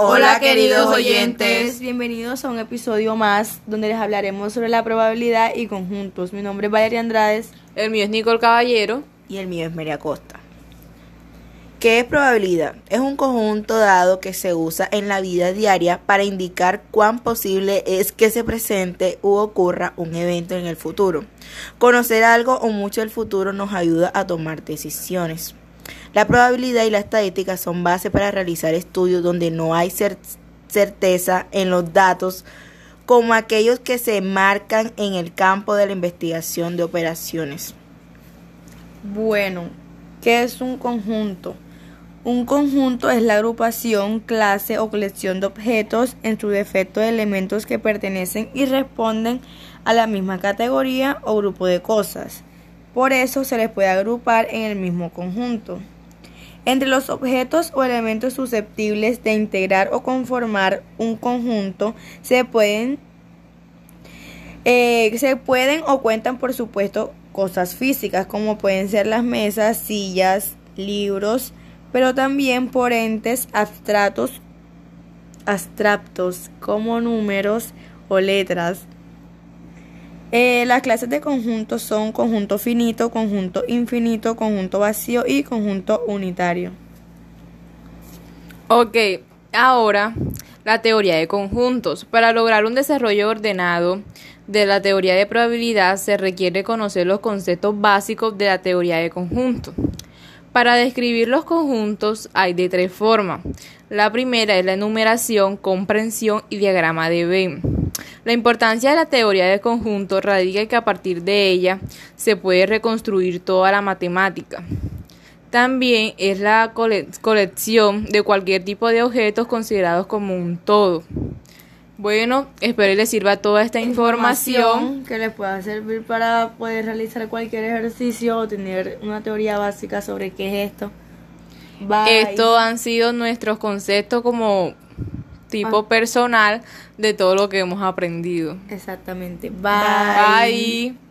Hola, queridos oyentes. Bienvenidos a un episodio más donde les hablaremos sobre la probabilidad y conjuntos. Mi nombre es Valeria Andrades. El mío es Nicole Caballero. Y el mío es María Costa. ¿Qué es probabilidad? Es un conjunto dado que se usa en la vida diaria para indicar cuán posible es que se presente u ocurra un evento en el futuro. Conocer algo o mucho del futuro nos ayuda a tomar decisiones. La probabilidad y la estadística son base para realizar estudios donde no hay certeza en los datos como aquellos que se marcan en el campo de la investigación de operaciones. Bueno, ¿qué es un conjunto? Un conjunto es la agrupación, clase o colección de objetos, en su defecto de elementos que pertenecen y responden a la misma categoría o grupo de cosas. Por eso se les puede agrupar en el mismo conjunto. Entre los objetos o elementos susceptibles de integrar o conformar un conjunto se pueden, eh, se pueden o cuentan por supuesto cosas físicas como pueden ser las mesas, sillas, libros, pero también por entes abstractos, abstractos como números o letras. Eh, las clases de conjuntos son conjunto finito, conjunto infinito, conjunto vacío y conjunto unitario. Ok, ahora la teoría de conjuntos. Para lograr un desarrollo ordenado de la teoría de probabilidad se requiere conocer los conceptos básicos de la teoría de conjuntos. Para describir los conjuntos hay de tres formas. La primera es la enumeración, comprensión y diagrama de Venn. La importancia de la teoría de conjuntos radica en que a partir de ella se puede reconstruir toda la matemática. También es la colección de cualquier tipo de objetos considerados como un todo. Bueno, espero que les sirva toda esta información. que les pueda servir para poder realizar cualquier ejercicio o tener una teoría básica sobre qué es esto. Estos han sido nuestros conceptos como tipo ah. personal de todo lo que hemos aprendido. Exactamente. Bye. Bye.